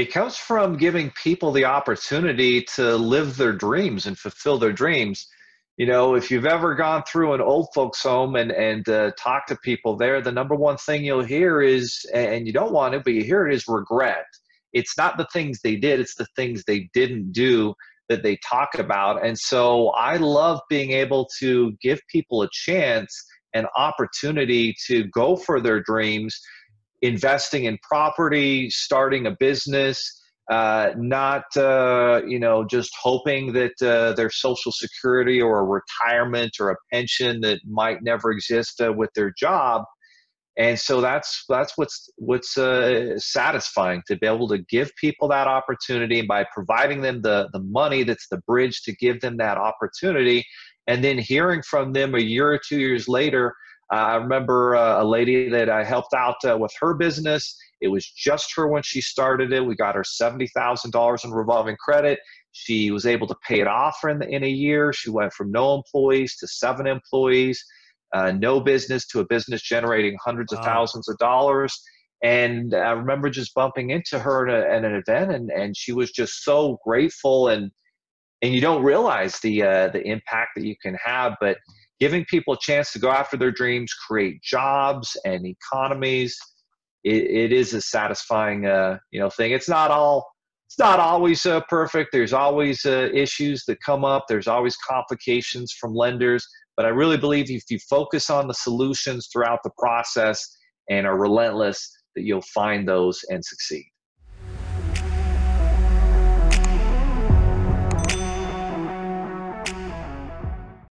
It comes from giving people the opportunity to live their dreams and fulfill their dreams. You know, if you've ever gone through an old folks home and and uh, talk to people there, the number one thing you'll hear is, and you don't want it, but you hear it is regret. It's not the things they did; it's the things they didn't do that they talk about. And so, I love being able to give people a chance, an opportunity to go for their dreams investing in property, starting a business, uh, not uh, you know just hoping that uh, their social security or a retirement or a pension that might never exist uh, with their job. And so that's that's what's what's uh, satisfying to be able to give people that opportunity by providing them the the money that's the bridge to give them that opportunity, and then hearing from them a year or two years later I remember uh, a lady that I helped out uh, with her business. It was just her when she started it. We got her $70,000 in revolving credit. She was able to pay it off in, in a year. She went from no employees to seven employees, uh, no business to a business generating hundreds wow. of thousands of dollars. And I remember just bumping into her at, a, at an event, and, and she was just so grateful. And and you don't realize the uh, the impact that you can have, but giving people a chance to go after their dreams, create jobs and economies. it, it is a satisfying, uh, you know, thing. It's not all. It's not always uh, perfect. There's always uh, issues that come up. There's always complications from lenders. But I really believe if you focus on the solutions throughout the process and are relentless, that you'll find those and succeed.